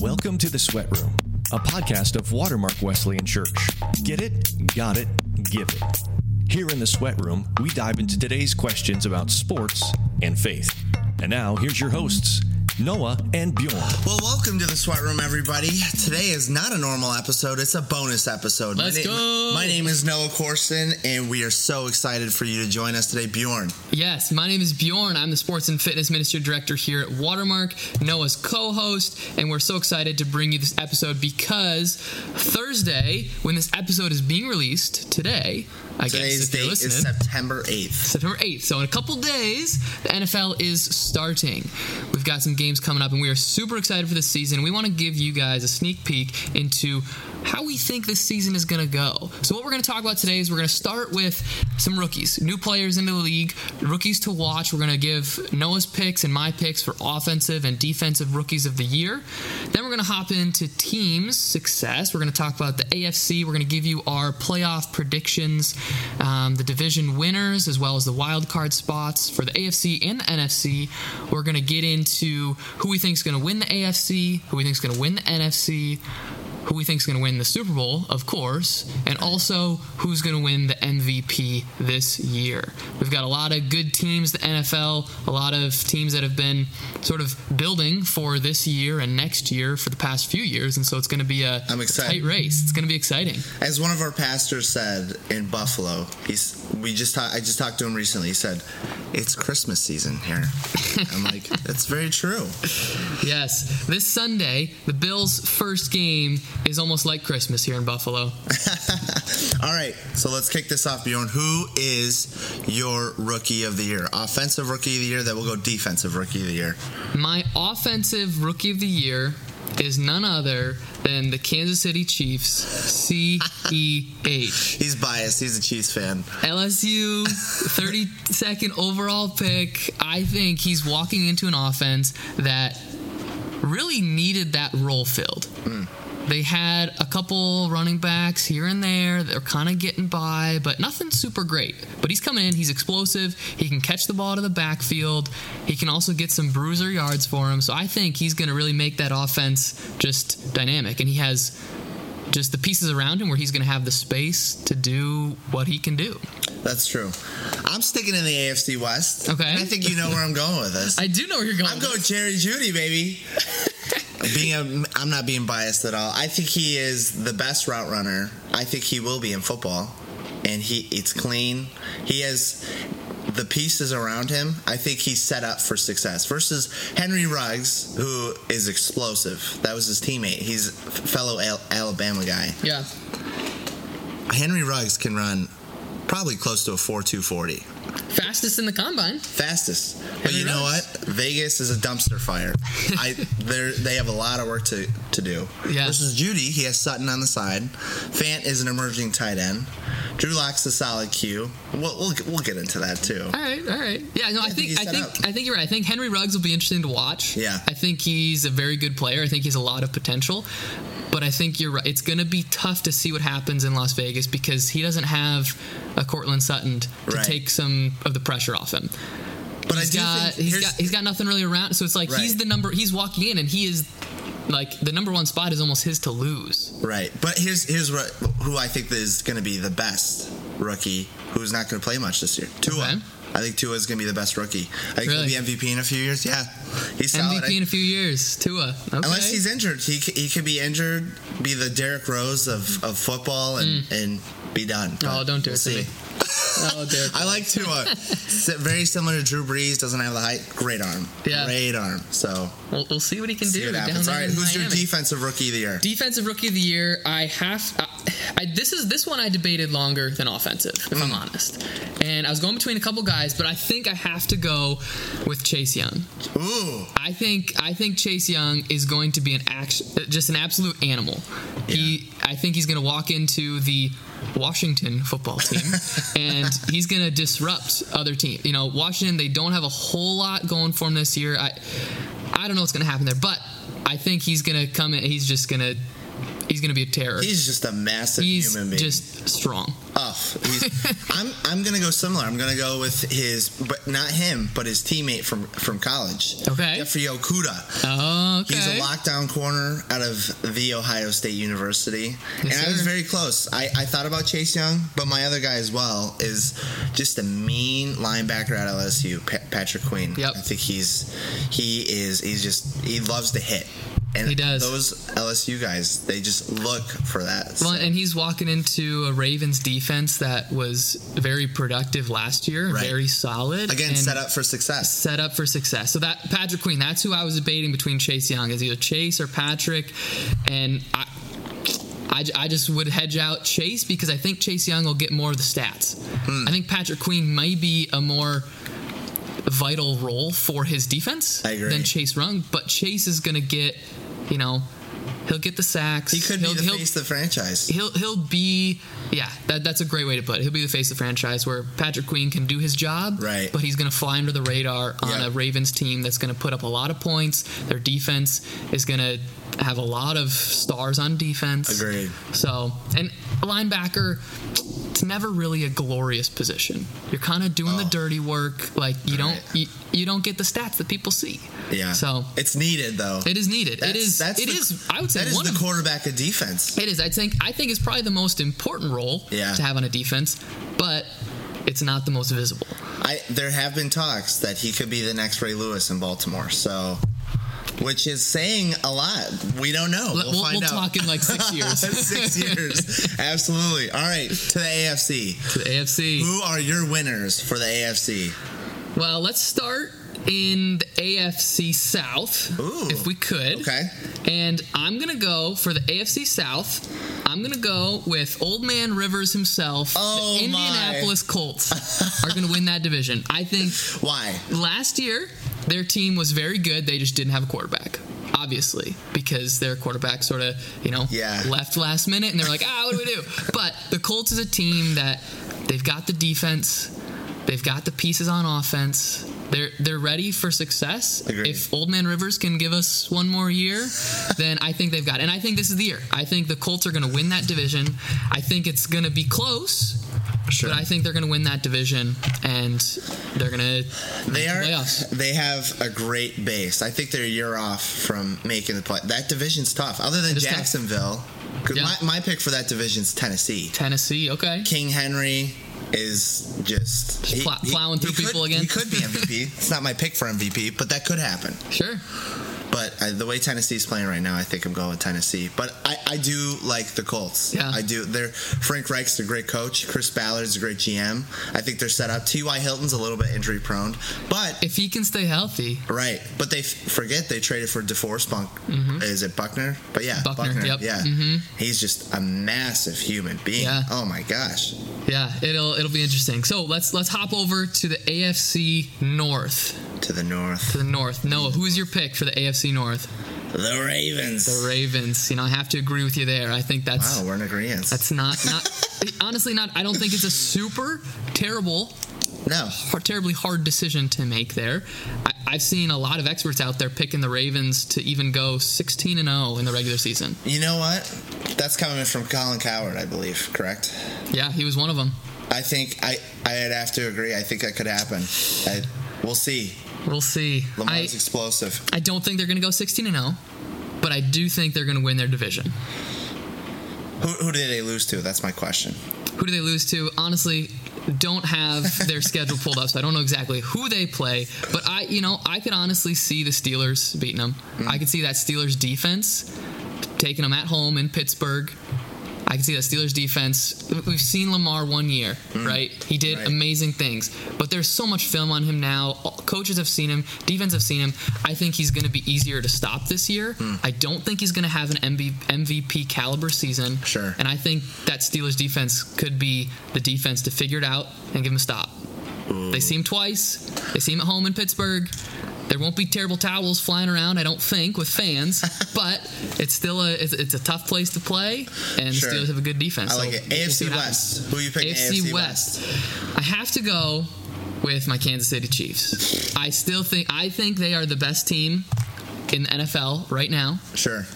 Welcome to the Sweat Room, a podcast of Watermark Wesleyan Church. Get it? Got it? Give it. Here in the Sweat Room, we dive into today's questions about sports and faith. And now, here's your hosts, Noah and Bjorn. Well, welcome to the Sweat Room, everybody. Today is not a normal episode; it's a bonus episode. Let's my go. My name is Noah Corson, and we are so excited for you to join us today, Bjorn. Yes, my name is Bjorn. I'm the Sports and Fitness Ministry Director here at Watermark, Noah's co host, and we're so excited to bring you this episode because Thursday, when this episode is being released, today, I Today's guess date is September eighth. September 8th. So in a couple days, the NFL is starting. We've got some games coming up, and we are super excited for this season. We want to give you guys a sneak peek into how we think this season is going to go. So what we're going to talk about today is we're going to start with some rookies, new players into the league, rookies to watch. We're going to give Noah's picks and my picks for offensive and defensive rookies of the year. Then we're going to hop into teams success. We're going to talk about the AFC. We're going to give you our playoff predictions, um, the division winners, as well as the wild card spots for the AFC and the NFC. We're going to get into who we think is going to win the AFC, who we think is going to win the NFC, who we think is going to win the Super Bowl, of course, and also who's going to win the MVP this year. We've got a lot of good teams, the NFL, a lot of teams that have been sort of building for this year and next year for the past few years, and so it's going to be a excited. tight race. It's going to be exciting. As one of our pastors said in Buffalo, he's we just ta- I just talked to him recently. He said, "It's Christmas season here." I'm like, "That's very true." Yes, this Sunday, the Bills' first game is almost like Christmas here in Buffalo. All right, so let's kick this off, Bjorn. Who is your rookie of the year? Offensive rookie of the year. That will go defensive rookie of the year. My offensive rookie of the year is none other than the Kansas City Chiefs, CEH. He's biased. He's a Chiefs fan. LSU, 32nd overall pick. I think he's walking into an offense that really needed that role filled. Mm. They had a couple running backs here and there. They're kind of getting by, but nothing super great. But he's coming in. He's explosive. He can catch the ball to the backfield. He can also get some bruiser yards for him. So I think he's going to really make that offense just dynamic. And he has just the pieces around him where he's going to have the space to do what he can do. That's true. I'm sticking in the AFC West. Okay. And I think you know where I'm going with this. I do know where you're going. I'm going Jerry Jeudy, baby. being a, I'm not being biased at all. I think he is the best route runner. I think he will be in football, and he it's clean. He has the pieces around him. I think he's set up for success. Versus Henry Ruggs, who is explosive. That was his teammate. He's a fellow Al- Alabama guy. Yeah. Henry Ruggs can run probably close to a four two forty. Fastest in the combine. fastest. But you know what? Vegas is a dumpster fire. I they they have a lot of work to, to do. Yeah. Versus Jeudy, he has Sutton on the side. Fant is an emerging tight end. Drew Lock's a solid Q. We'll, we'll we'll get into that too. All right, all right. Yeah, no, I, think think I think up. I think you're right. I think Henry Ruggs will be interesting to watch. Yeah. I think he's a very good player. I think he's a lot of potential. But I think you're right. It's going to be tough to see what happens in Las Vegas because he doesn't have a Courtland Sutton to Right. take some of the pressure off him. But He's I do got think he's got he's got nothing really around. So it's like he's the number. He's walking in and he is like the number one spot is almost his to lose. right. But here's here's what who I think is going to be the best rookie who's not going to play much this year. Tua. Okay. I think Tua is going to be the best rookie. I think Really? he'll be MVP in a few years. Yeah, he's solid. MVP in a few years. Tua. Okay. Unless he's injured, he, he could be injured, be the Derrick Rose of, of football, and, and be done. Mm. Oh, But don't do we'll it to me. Oh, I like Tua. Very similar to Drew Brees. Doesn't have the height. Great arm. Yeah. Great arm. So We'll, we'll see what he can see do. what down happens. All right. Who's your defensive rookie of the year? Defensive rookie of the year, I have. I, I, this is this one I debated longer than offensive, if I'm hmm. honest. And I was going between a couple guys, but I think I have to go with Chase Young. Ooh. I think I think Chase Young is going to be an action, just an absolute animal. He, I think he's going to walk into the Washington football team, and he's going to disrupt other teams. You know, Washington they don't have a whole lot going for him this year. I, I don't know what's going to happen there, but I think he's going to come in. He's just going to he's going to be a terror. He's just a massive He's human being. just strong. Oh, he's, I'm I'm gonna go similar. I'm gonna go with his, but not him, but his teammate from from college. Okay. Jeffrey Okudah. Oh, okay. He's a lockdown corner out of the Ohio State University, Yes, and I was very close. I, I thought about Chase Young, but my other guy as well is just a mean linebacker at LSU, Pa- Patrick Queen. Yep. I think he's he is he's just he loves to hit, and He does. Those LSU guys, they just look for that. Well, and he's walking into a Ravens defense that was very productive last year, Right. very solid. Again, set up for success. set up for success. So that Patrick Queen, that's who I was debating between Chase Young, is either Chase or Patrick, and I. I, I just would hedge out Chase because I think Chase Young will get more of the stats. Hmm. I think Patrick Queen might be a more vital role for his defense I agree. than Chase Young, but Chase is going to get, you know, he'll get the sacks. He could he'll, be the face of the franchise. he'll he'll be yeah that, that's a great way to put it he'll be the face of the franchise where patrick queen can do his job Right. but he's going to fly under the radar on Yeah. a ravens team that's going to put up a lot of points their defense is going to have a lot of stars on defense Agreed. so and a linebacker it's never really a glorious position you're kind of doing the Oh. dirty work like you don't Right. you, you don't get the stats that people see Yeah. so it's needed though. it is needed it That's- is that's it the- is i would say that is one the of quarterback of defense. it is. I think. I think it's probably the most important role Yeah. to have on a defense, but it's not the most visible. I there have been talks that he could be the next Ray Lewis in Baltimore. So, which is saying a lot. We don't know. We'll, We'll, we'll, find out. talk in like six years. Six years. Absolutely. All right. To the AFC. to the AFC. Who are your winners for the AFC? Well, let's start in the AFC South, Ooh. if we could. Okay. And I'm gonna go for the AFC South. I'm gonna go with Old Man Rivers himself. Oh, the my. Indianapolis Colts are gonna win that division. I think Why? last year their team was very good they just didn't have a quarterback obviously because their quarterback sort of you know Yeah. left last minute and they're like ah what do we do but the colts is a team that they've got the defense they've got the pieces on offense they're they're ready for success Agreed. if old man rivers can give us one more year then i think they've got it and i think this is the year i think the colts are going to win that division i think it's going to be close Sure. but I think they're going to win that division, and they're going to They are. playoffs. They have a great base. I think they're a year off from making the play. That division's tough. Other than is. Jacksonville, Yeah. my, my pick for that division's Tennessee. Tennessee, okay. King Henry is just, Just plow- plowing through could- people again? He could be MVP. it's not my pick for MVP, but that could happen. Sure. But uh, the way Tennessee's playing right now, I think I'm going with Tennessee. But I, I do like the Colts. Yeah. I do. They're Frank Reich's a great coach. Chris Ballard's a great GM. I think they're set up. T.Y. Hilton's a little bit injury prone, but If he can stay healthy, right. But they f- forget they traded for DeForest Bunk. Is it Buckner? But yeah, Mm-hmm. Buckner, yep. Yeah, Mhm. he's just a massive human being. Yeah. Oh my gosh. yeah, it'll it'll be interesting. So let's let's hop over to the AFC North. To the north, To the North. Noah, who is your pick for the AFC North? The Ravens. The Ravens. You know, I have to agree with you there. I think that's wow, we're in agreement. that's not not honestly not. I don't think it's a super terrible no. hard, terribly hard decision to make there. I, I've seen a lot of experts out there picking the Ravens to even go 16 and 0 in the regular season. You know what? That's coming from Colin Cowherd, I believe. Correct. Yeah, he was one of them. I think I I'd have to agree. I think that could happen. I, we'll see. We'll see. I, Lamar's explosive. I don't think they're going to go 16 and 0, but I do think they're going to win their division. Who, who did they lose to? That's my question. Who do they lose to? Honestly, don't have their schedule pulled up, so I don't know exactly who they play. But I, you know, I could honestly see the Steelers beating them. Mm. I could see that Steelers defense taking them at home in Pittsburgh. I can see that Steelers defense. We've seen Lamar one year, mm. right? He did Right. amazing things, but there's so much film on him now. All- Coaches have seen him, defense have seen him. I think he's going to be easier to stop this year. Mm. I don't think he's going to have an MV, MVP caliber season. Sure. And I think that Steelers defense could be the defense to figure it out and give him a stop. They see him twice. They see him at home in Pittsburgh. There won't be terrible towels flying around, I don't think, with fans. but it's still a it's, it's a tough place to play, and Sure. the Steelers have a good defense. I like so it. we'll AFC West. happens. Who you picking? AFC, West. I have to go with my Kansas City Chiefs. I still think I think they are the best team in the NFL right now. Sure.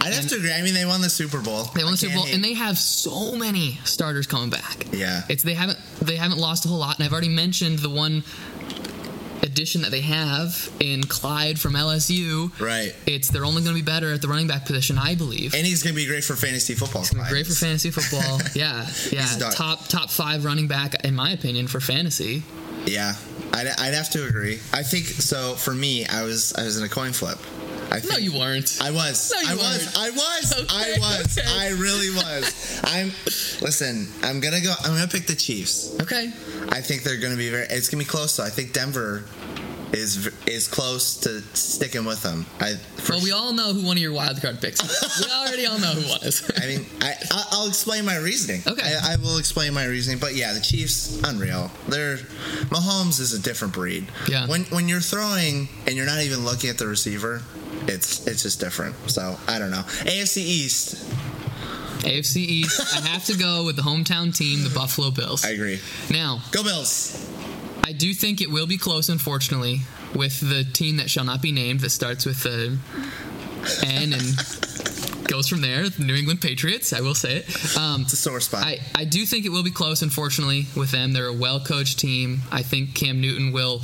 I'd have to agree. I mean, they won the Super Bowl. They won the Super Bowl, hate- and they have so many starters coming back. Yeah. it's they haven't they haven't lost a whole lot, and I've already mentioned the one addition that they have in Clyde from LSU. Right. It's they're only going to be better at the running back position, I believe. And he's going to be great for fantasy football. Great for fantasy football. yeah, yeah. He's. Top top five running back in my opinion for fantasy. Yeah, I'd, I'd have to agree. I think so. For me, I was I was in a coin flip. I think, No, you weren't. I was. No, you I was. weren't. I was. Okay, I was. okay. I really was. I'm. Listen, I'm gonna go. I'm gonna pick the Chiefs. Okay. I think they're gonna be very. It's gonna be close. though. I think Denver is is close to sticking with them. I. For Well, we all know who one of your wild card picks. is. we already all know who one is. I mean, I, I- I'll explain my reasoning. Okay. I, I will explain my reasoning. But yeah, the Chiefs, unreal. They're Mahomes is a different breed. Yeah. When when you're throwing and you're not even looking at the receiver, it's it's just different. So I don't know. AFC East, AFC East. I have to go with the hometown team, the Buffalo Bills. I agree. now, Go Bills. I do think it will be close, unfortunately, with the team that shall not be named that starts with the N and goes from there. The New England Patriots. I will say it. Um, It's a sore spot. I, I do think it will be close, unfortunately, with them. They're a well coached team. I think Cam Newton will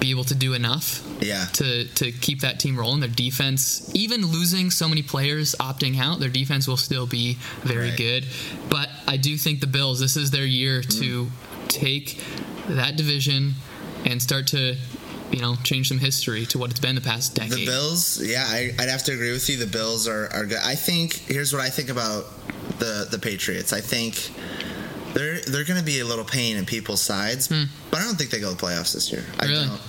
be able to do enough yeah. to, to keep that team rolling. Their defense, even losing so many players opting out, their defense will still be very Right. good. But I do think the Bills, this is their year to take that division and start to, you know, change some history to what it's been the past decade. The Bills, yeah, I, I'd have to agree with you. The Bills are, are good. I think here's what I think about the the Patriots. I think they're they're going to be a little pain in people's sides, but I don't think they go to the playoffs this year. I Hmm. Really? don't.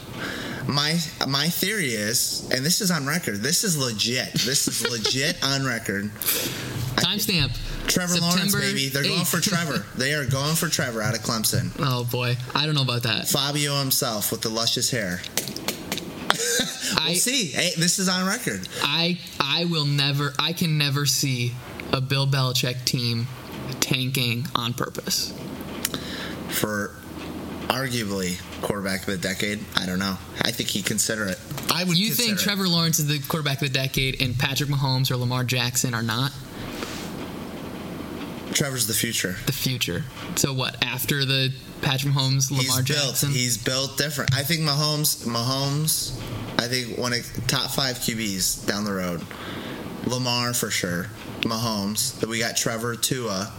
My my theory is, and this is on record. This is legit. This is legit on record. Timestamp. Trevor Lawrence, baby. They're going for Trevor. They are going for Trevor out of Clemson. Oh boy, I don't know about that. Fabio himself with the luscious hair. I We'll see. Hey, this is on record. I I will never I can never see a Bill Belichick team tanking on purpose. for arguably quarterback of the decade. I don't know. I think he'd consider it. I would. You consider think it. Trevor Lawrence is the quarterback of the decade and Patrick Mahomes or Lamar Jackson are not Trevor's the future? the future? So what after the Patrick Mahomes, Lamar he's built. Jackson? He's built different. I think Mahomes. Mahomes. I think one of top five QBs down the road. Lamar for sure. Mahomes. Then we got Trevor, Tua.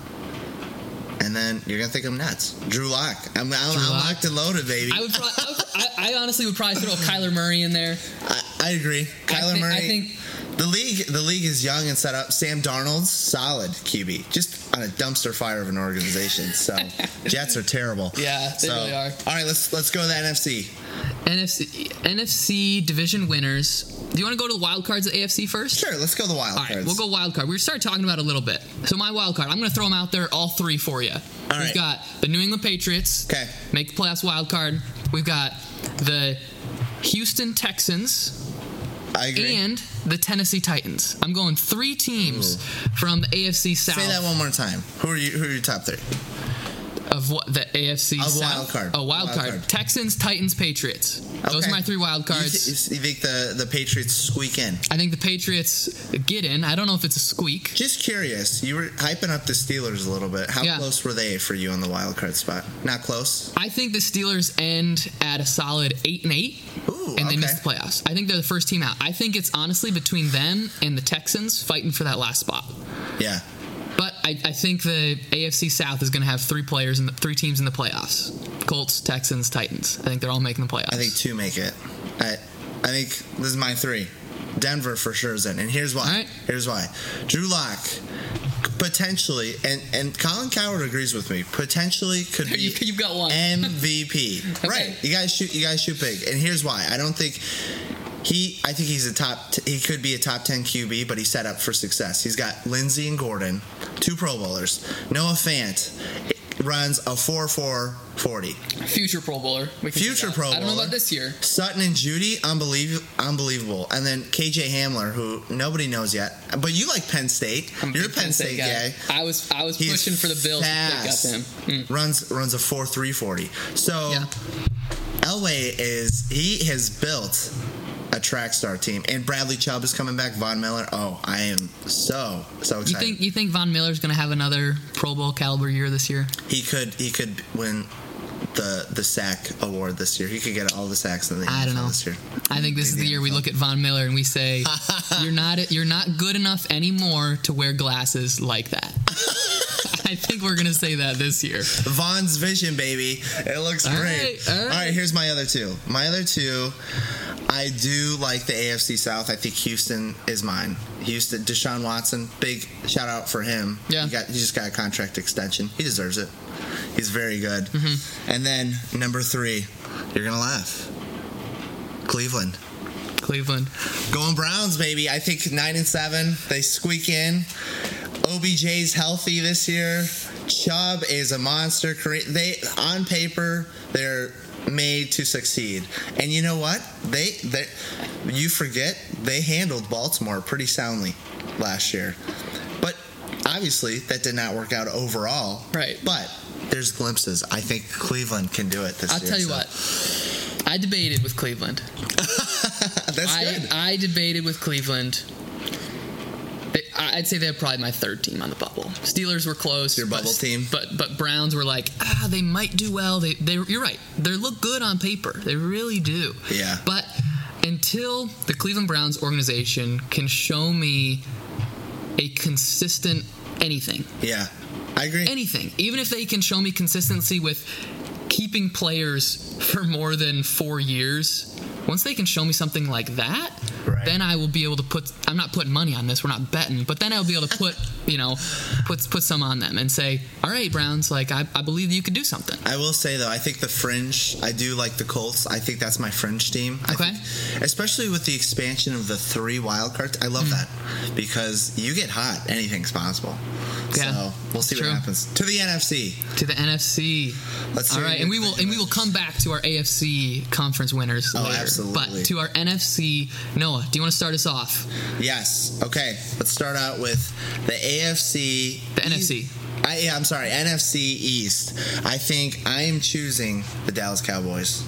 And then you're gonna think I'm nuts. Drew Lock. I'm, I'm, I'm Lock? locked and loaded, baby. I would. Pro- I, would I, I honestly would probably throw Kyler Murray in there. I, I agree. Kyler think- Murray. I think- the league the league is young and set up. Sam Darnold's solid QB, just on a dumpster fire of an organization. So Jets are terrible. Yeah, they So, really are. All right, let's let's go to the NFC. NFC NFC division winners. Do you want to go to the wild cards of AFC first? Sure, let's go to the wild All right, cards. we'll go wild card. We started talking about it a little bit. So my wild card, I'm going to throw them out there, all three for you. We've right. got the New England Patriots. Okay. Make the playoffs wild card. We've got the Houston Texans I agree. and the Tennessee Titans. I'm going three teams mm. from the AFC South Say that one more time. Who are you? Who are your top three? of what the AFC Of South. wild card. Oh, wild, Wild card. card. Texans, Titans, Patriots. Those Okay. are my three wild You, cards. th- you think the the Patriots squeak in? I think the Patriots get in. I don't know if it's a squeak. Just curious. You were hyping up the Steelers a little bit. How Yeah. close were they for you on the wild card spot? Not close. I think the Steelers end at a solid eight and eight, And they okay. miss the playoffs. I think they're the first team out. I think it's honestly between them and the Texans fighting for that last spot. Yeah. But I, I think the AFC South is going to have three players and three teams in the playoffs: Colts, Texans, Titans. I think they're all making the playoffs. I think two make it. I I think this is my three. Denver for sure is in, and here's why. Right. Here's why. Drew Lock potentially, and and Colin Cowherd agrees with me. Potentially could be You- you've got one. MVP. Okay. Right. You guys shoot. You guys shoot big, and here's why. I don't think. He, I think he's a top. T- he could be a top ten QB, but he's set up for success. He's got Lindsay and Gordon, two Pro Bowlers. Noah Fant runs a four four forty. future Pro Bowler. We can say Future. Pro I don't know Bowler. about this year. Sutton and Jeudy, unbelievable, unbelievable. And then KJ Hamler, who nobody knows yet, but you like Penn State. I'm You're a Penn State, guy. I was I was He's pushing for the Bills fast. to pick up him. Mm. Runs runs a four three forty. So Yeah. Elway is he has built a track star team. And Bradley Chubb is coming back. Von Miller. Oh, I am so so excited. You think you think Von Miller's going to have another Pro Bowl caliber year this year? he could he could win the the sack award this year. He could get all the sacks in the I don't know. this year. I think this is the year we look at Von Miller and we say you're not you're not good enough anymore to wear glasses like that. I think we're gonna say that this year. Von's vision, baby. It looks All great. right, all right. here's my other two. My other two, I do like the AFC South. I think Houston is mine. Houston, Deshaun Watson, big shout out for him. Yeah. he, got, he just got a contract extension. He deserves it. He's very good. Mm-hmm. And then number three, you're gonna laugh. Cleveland. Cleveland. Going Browns, baby. I think nine and seven. They squeak in. OBJ's healthy this year. Chubb is a monster. They on paper they're made to succeed. And you know what? They they you forget they handled Baltimore pretty soundly last year. But obviously that did not work out overall. Right. But there's glimpses. I think Cleveland can do it this year I'll tell you so- what. I debated with Cleveland. That's I, good. I debated with Cleveland. I'd say they're probably my third team on the bubble. Steelers were close. Your but- bubble team? but but Browns were like, ah, they might do well. They they you're right. They look good on paper. They really do. Yeah. But until the Cleveland Browns organization can show me a consistent anything, yeah. I agree. anything, even if they can show me consistency with keeping players for more than four years, once they can show me something like that, Right. then I will be able to put. I'm not putting money on this. We're not betting, but then I'll be able to put, you know, put put some on them and say, all right, Browns, like I, I believe you could do something. I will say though, I think the fringe. I do like the Colts. I think that's my fringe team. I Okay. think- especially with the expansion of the three wild cards. I Mm. love that because you get hot, anything's possible. Yeah, so we'll see true. what happens. To the NFC. To the NFC. Let's All hear and we will and we will come back to our AFC conference winners Oh, later. absolutely. But to our NFC, Noah, do you want to start us off? Yes. Okay. Let's start out with the AFC. The NFC. I, yeah, I'm sorry, NFC East. I think I am choosing the Dallas Cowboys.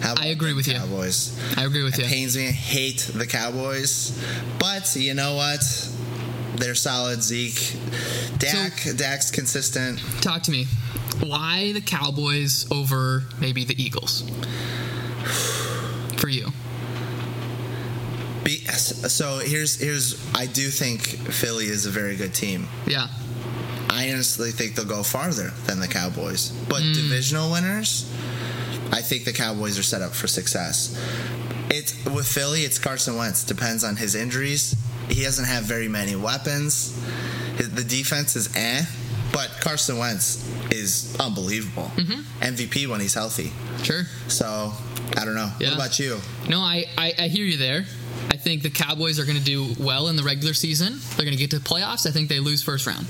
How I agree with you. Cowboys? I agree with It you. pains me. I hate the Cowboys, but you know what? They're solid. Zeke, Dak, Dak's consistent. Talk to me. Why the Cowboys over maybe the Eagles? For you. Be, so here's here's. I do think Philly is a very good team. Yeah. I honestly think they'll go farther than the Cowboys. But hmm. divisional winners, I think the Cowboys are set up for success. It's with Philly, it's Carson Wentz. Depends on his injuries. He doesn't have very many weapons. His, the defense is eh, but Carson Wentz is unbelievable. MVP when he's healthy. Sure. So I don't know. Yeah. What about you? No, I, I, I hear you there. I think the Cowboys are going to do well in the regular season. They're going to get to the playoffs. I think they lose first round.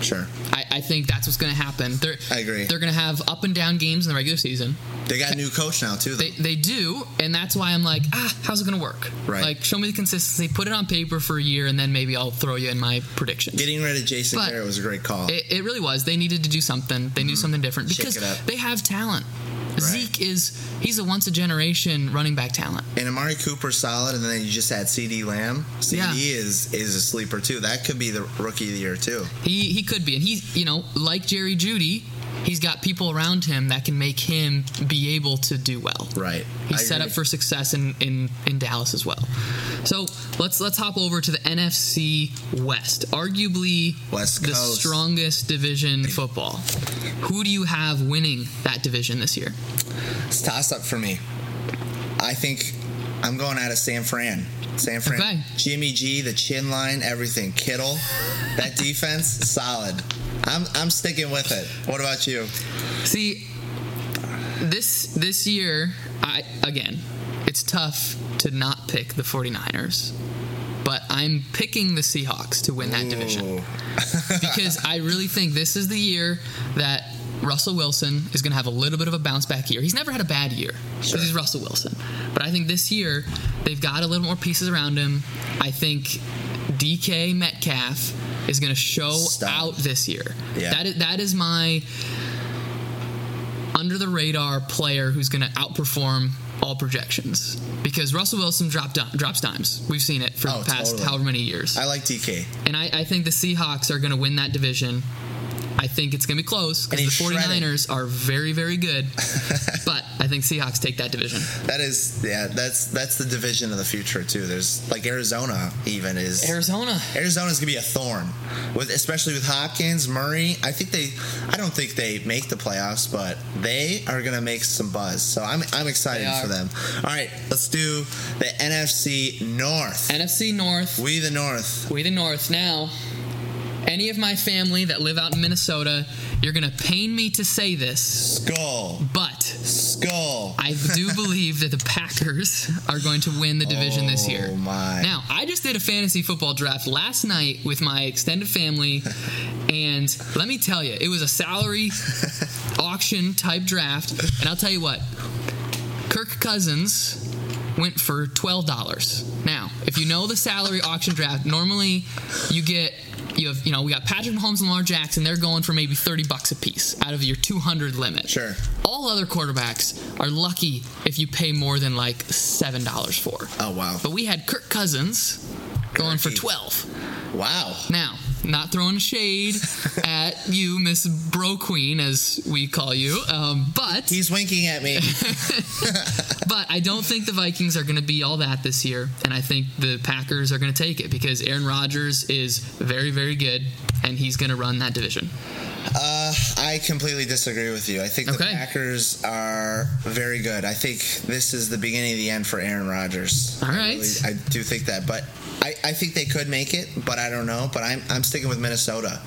Sure. I, I think that's what's going to happen. They're, I agree. They're going to have up and down games in the regular season. They got a new coach now too. Though. They, they do, and that's why I'm like, ah, how's it going to work? Right. Like, show me the consistency, put it on paper for a year, and then maybe I'll throw you in my predictions. Getting rid of Jason Garrett was a great call. It, it really was. They needed to do something. They knew something different Mm-hmm. Because they have talent. Right. Zeke is he's a once a generation running back talent. And Amari Cooper solid, and then you just had CeeDee Lamb. CeeDee Yeah. is is a sleeper too. That could be the rookie of the year too. He he could be, and he's you know like Jerry Jeudy, he's got people around him that can make him be able to do well. Right. He's I set up for success in, in, in Dallas as well. So let's let's hop over to the NFC West, arguably West the strongest division football. Who do you have winning that division this year? It's toss up for me. I think I'm going out of San Fran. San Fran. Okay. Jimmy G, the chin line, everything. Kittle, that defense, solid. I'm I'm sticking with it. What about you? See, this this year, I again, it's tough to not pick the 49ers. But I'm picking the Seahawks to win that division because I really think this is the year that Russell Wilson is going to have a little bit of a bounce back year. He's never had a bad year because Sure. he's Russell Wilson. But I think this year they've got a little more pieces around him. I think DK Metcalf is going to show Stud. out this year. Yeah. That is, that is my under the radar player who's going to outperform all projections because Russell Wilson dropped drops dimes. We've seen it for Oh, the past totally. however many years. I like DK. And I, I think the Seahawks are going to win that division. I think it's going to be close because the he's shredding. 49ers are very, very good. but I think Seahawks take that division. That is, yeah, that's that's the division of the future too. There's like Arizona even is Arizona. Arizona's gonna be a thorn with especially with Hopkins, Murray. I think they, I don't think they make the playoffs, but they are gonna make some buzz. So I'm I'm excited for them. All right, let's do the NFC North. NFC North. we the North. We the North. Now, any of my family that live out in Minnesota, you're going to pain me to say this, Skol, but skol. I do believe that the Packers are going to win the division this year. Oh my! Now, I just did a fantasy football draft last night with my extended family, and let me tell you, it was a salary auction type draft. And I'll tell you what, Kirk Cousins went for twelve dollars. Now, if you know the salary auction draft, normally you get you have you know we got Patrick Mahomes and Lamar Jackson. They're going for maybe thirty bucks a piece out of your two hundred limit. Sure. All other quarterbacks are lucky if you pay more than like seven dollars for. Oh wow! But we had Kirk Cousins going for 12. Wow. Now, not throwing shade at you, Miss Bro Queen, as we call you, um, but He's winking at me. but I don't think the Vikings are going to be all that this year, and I think the Packers are going to take it because Aaron Rodgers is very, very good, and he's going to run that division. Uh, I completely disagree with you. I think the Okay. Packers are very good. I think this is the beginning of the end for Aaron Rodgers. All I really- I do think that, but I, I think they could make it, but I don't know. But I'm, I'm sticking with Minnesota.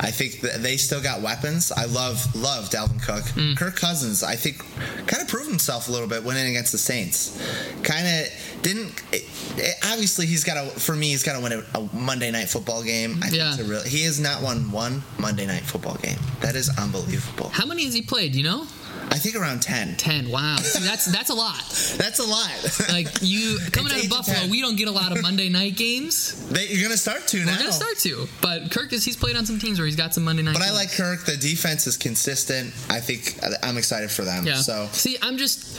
I think they still got weapons. I love love Dalvin Cook, Mm. Kirk Cousins. I think kind of proved himself a little bit winning against the Saints. Kind of didn't. It, it- obviously, he's got to. For me, he's got to win a, a Monday night football game. I Yeah. think it's he has not won one Monday night football game. That is unbelievable. How many has he played? You know, I think around 10. ten. Wow, See, that's that's a lot. That's a lot. Like you coming out of Buffalo, we don't get a lot of Monday night games. They, you're going to start to now. We're gonna start to, but Kirk is he's played on some teams where he's got some Monday night. But I like Kirk. The defense is consistent. I think uh, I'm excited for them. Yeah. So see, I'm just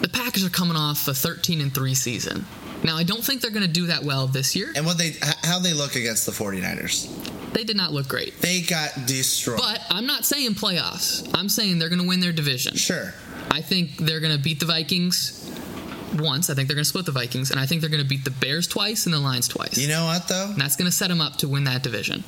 the Packers are coming off a 13 and three season. Now I don't think they're going to do that well this year. and what they how they look against the 49ers. They did not look great. They got destroyed. But I'm not saying playoffs. I'm saying they're going to win their division. sure. I think they're going to beat the Vikings once. I think they're going to split the Vikings, and I think they're going to beat the Bears twice and the Lions twice. You know what though? and that's going to set them up to win that division.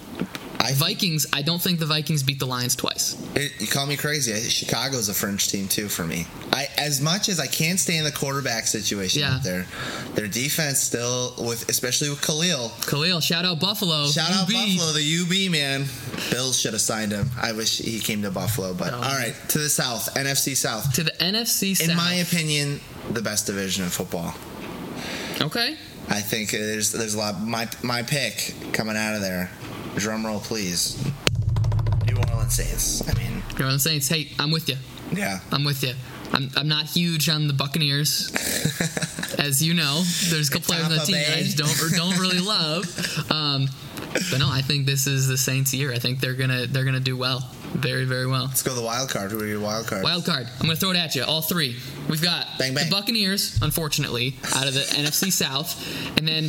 I Vikings. I don't think the Vikings beat the Lions twice. It, you call me crazy. Chicago's a fringe team too for me. I as much as I can't stand the quarterback situation Yeah. out there, their defense still with especially with Khalil. Khalil, shout out Buffalo. Shout out UB. Buffalo, the UB man. Bills should have signed him. I wish he came to Buffalo, but Oh. all right to the South, NFC South. to the NFC South. In my opinion, the best division in football. okay. I think there's there's a lot. My my pick coming out of there. Drum roll, please. New Orleans Saints. I mean, New Orleans Saints. Hey, I'm with you. yeah. I'm with you. I'm, I'm not huge on the Buccaneers, as you know. There's a couple players on the team that I just don't or don't really love. Um, but no, I think this is the Saints' year. I think they're gonna they're gonna do well, very very well. Let's go the wild card. Who are your wild cards? Wild card. I'm gonna throw it at you. All three. We've got Bang, bang. the Buccaneers, unfortunately, out of the NFC South, and then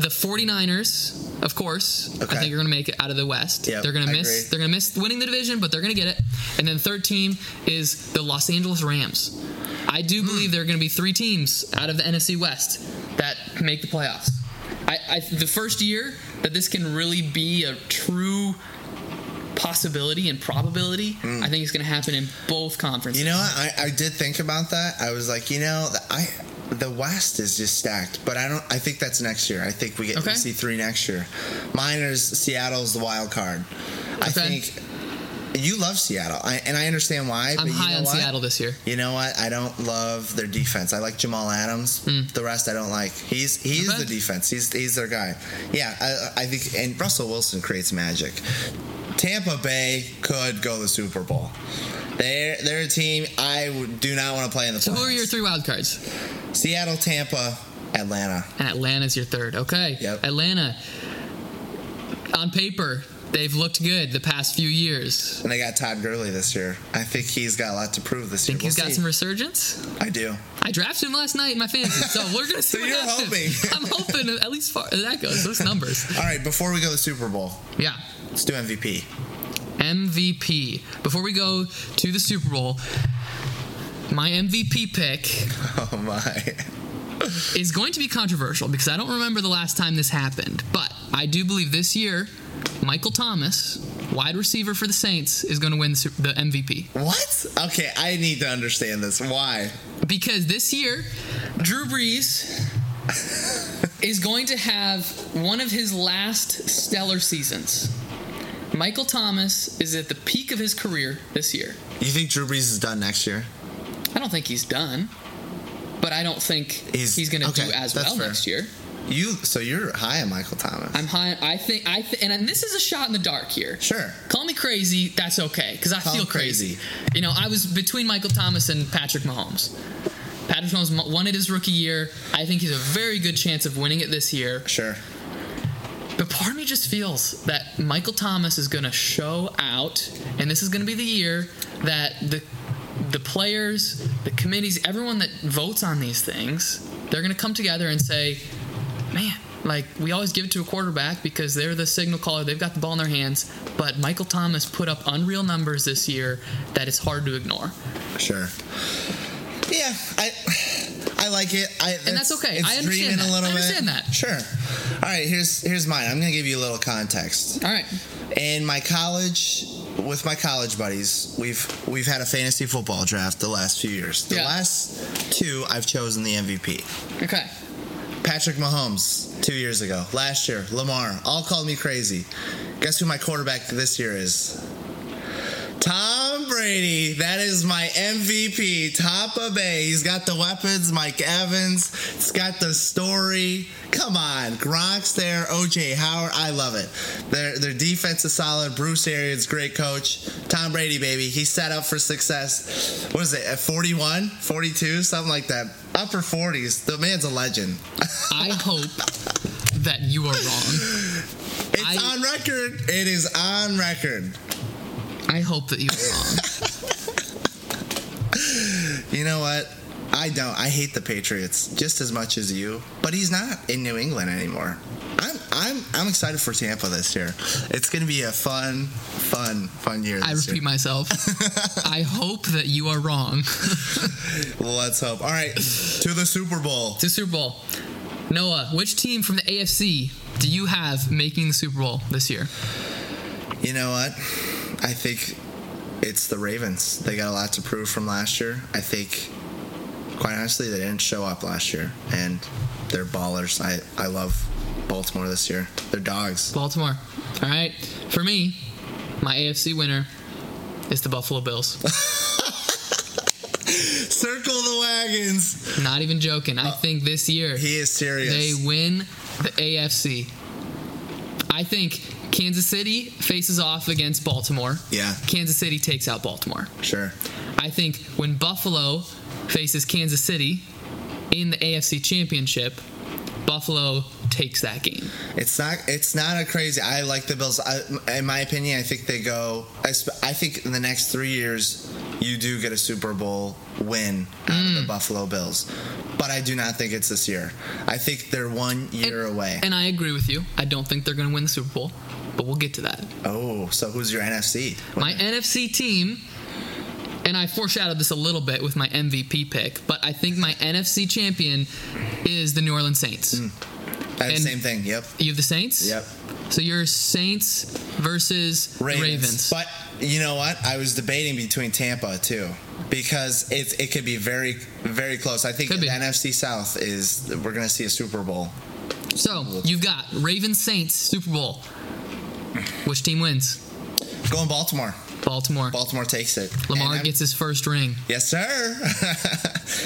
the 49ers. Of course, Okay. I think you're going to make it out of the West. Yep, they're going to miss. agree. They're going to miss winning the division, but they're going to get it. And then the third team is the Los Angeles Rams. I do Hmm. believe there are going to be three teams out of the NFC West that make the playoffs. I, I the first year that this can really be a true possibility and probability, I think it's going to happen in both conferences. You know what? I, I did think about that. I was like, you know, I the West is just stacked, but I don't. I think that's next year. I think we get Okay. we see three next year. Mine is Seattle's the wild card. I think you love Seattle, I, and I understand why. I'm but you high on what? Seattle this year. You know what? I don't love their defense. I like Jamal Adams. Hmm. The rest I don't like. He's he's. Okay. the defense. He's he's their guy. Yeah, I, I think. And Russell Wilson creates magic. Tampa Bay could go to the Super Bowl. They're they're a team I do not want to play in the. So who are your three wild cards? Seattle, Tampa, Atlanta. Atlanta's your third. Okay. Yep. Atlanta. On paper, They've looked good the past few years. And they got Todd Gurley this year. I think he's got a lot to prove this Think year. he's We'll got see. some resurgence? I do. I drafted him last night in my fantasy, so we're gonna see So you're happens. hoping. I'm hoping at least far that goes. Those numbers. All right, before we go to the Super Bowl, Yeah. Let's do MVP. MVP. Before we go to the Super Bowl, my MVP pick Oh my. is going to be controversial because I don't remember the last time this happened. But I do believe this year, Michael Thomas, wide receiver for the Saints, is going to win the the MVP. What? Okay, I need to understand this. Why? Because this year, Drew Brees is going to have one of his last stellar seasons. Michael Thomas is at the peak of his career this year. You think Drew Brees is done next year? I don't think he's done, but I don't think He's- he's, going to okay, do as well fair. next year. You so you're high on Michael Thomas. I'm high. I think. I th- and this is a shot in the dark here. sure. Call me crazy. That's okay because I Call feel crazy. crazy. You know, I was between Michael Thomas and Patrick Mahomes. Patrick Mahomes won it his rookie year. I think he's a very good chance of winning it this year. Sure. But part of me just feels that Michael Thomas is going to show out, and this is going to be the year that the the players, the committees, everyone that votes on these things, they're going to come together and say, "Man, like we always give it to a quarterback because they're the signal caller. They've got the ball in their hands." But Michael Thomas put up unreal numbers this year that it's hard to ignore. Sure. Yeah, I I like it. I, And that's okay. I understand that. a little I understand bit. that. Sure. All right. Here's here's mine. I'm gonna give you a little context. All right, In my college, with my college buddies, we've we've had a fantasy football draft the last few years. The Yeah. last two, I've chosen the MVP. okay. Patrick Mahomes two years ago. Last year, Lamar. All called me crazy. Guess who my quarterback this year is? Tom Brady. That is my MVP. Tampa Bay. He's got the weapons. Mike Evans. It's got the story. Come on. Gronk's there. OJ Howard. I love it. Their, their defense is solid. Bruce Arians, great coach. Tom Brady, baby. He's set up for success. What is it? At 41? 42? Something like that. Upper 40s. The man's a legend. I hope that you are wrong. It's I- on record. It is on record. I hope that you are wrong. You know what? I don't. I hate the Patriots just as much as you, but he's not in New England anymore. I'm I'm I'm excited for Tampa this year. It's going to be a fun, fun, fun year. I repeat myself. I hope that you are wrong. let's hope. All right, to the Super Bowl. to Super Bowl. Noah, which team from the AFC do you have making the Super Bowl this year? You know what? I think it's the Ravens. They got a lot to prove from last year. I think, quite honestly, they didn't show up last year, and they're ballers. I I love Baltimore this year. They're dogs. Baltimore. All right. For me, my AFC winner is the Buffalo Bills. Circle the wagons. Not even joking. I uh, think this year He is serious. they win the AFC. I think Kansas City faces off against Baltimore. yeah, Kansas City takes out Baltimore. sure. I think when Buffalo faces Kansas City in the AFC Championship, Buffalo takes that game. It's not. It's not a crazy. I like the Bills. I, in my opinion, I think they go. I, I think in the next three years, you do get a Super Bowl win out of the mm. Buffalo Bills, but I do not think it's this year. I think they're one year away. And I agree with you. I don't think they're going to win the Super Bowl, but we'll get to that. oh, so who's your NFC? My NFC team, and I foreshadowed this a little bit with my MVP pick, but I think my NFC champion is the New Orleans Saints. Hmm. I have the same thing. Yep. You have the Saints? Yep. So you're Saints versus Ravens. Ravens. But you know what? I was debating between Tampa too because it's it could be very very close. I think the. NFC South is we're going to see a Super Bowl. so you've got Ravens Saints Super Bowl. Which team wins? Going Baltimore. Baltimore. Baltimore takes it. Lamar gets his first ring. Yes, sir.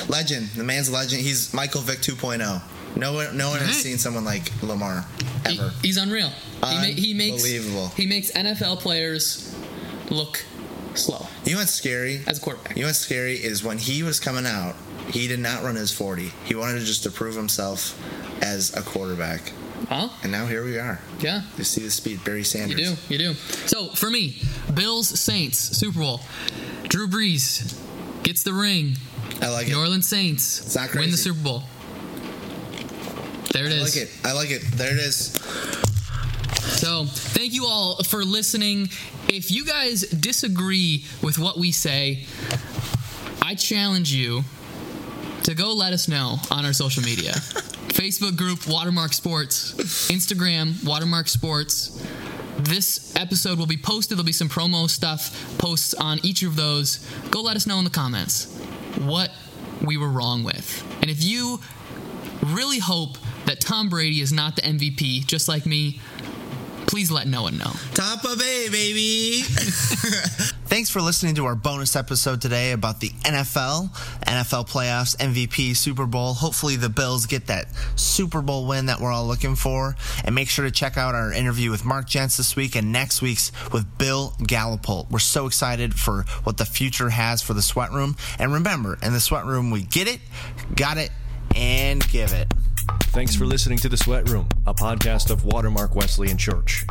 legend. The man's a legend. He's Michael Vick 2.0. No one, no one has seen someone like Lamar He- ever. he's unreal. He, ma- he makes he makes NFL players look slow You know what's scary? as a quarterback. You know what's scary is when he was coming out, he did not run his 40. He wanted to just to prove himself as a quarterback. Well, And now here we are. yeah. You see the speed, Barry Sanders. You do, you do. So for me, Bills Saints Super Bowl. Drew Brees gets the ring. I like it. New Orleans Saints It's not win the. Super Bowl. There it I is. like it. I like it. There it is. So, thank you all for listening. If you guys disagree with what we say, I challenge you to go let us know on our social media. Facebook group Watermark Sports, Instagram Watermark Sports. This episode will be posted. There'll be some promo stuff posts on each of those. Go let us know in the comments what we were wrong with. And if you really hope that Tom Brady is not the MVP, just like me, please let no one know. Top of A, baby. Thanks for listening to our bonus episode today about the NFL, NFL playoffs, MVP, Super Bowl. Hopefully, the Bills get that Super Bowl win that we're all looking for. And make sure to check out our interview with Mark Jentz this week and next week's with Bill Gallipol. We're so excited for what the future has for the sweat room. And remember, in the sweat room, we get it, got it, and give it. Thanks for listening to The Sweat Room, a podcast of Watermark Wesleyan Church.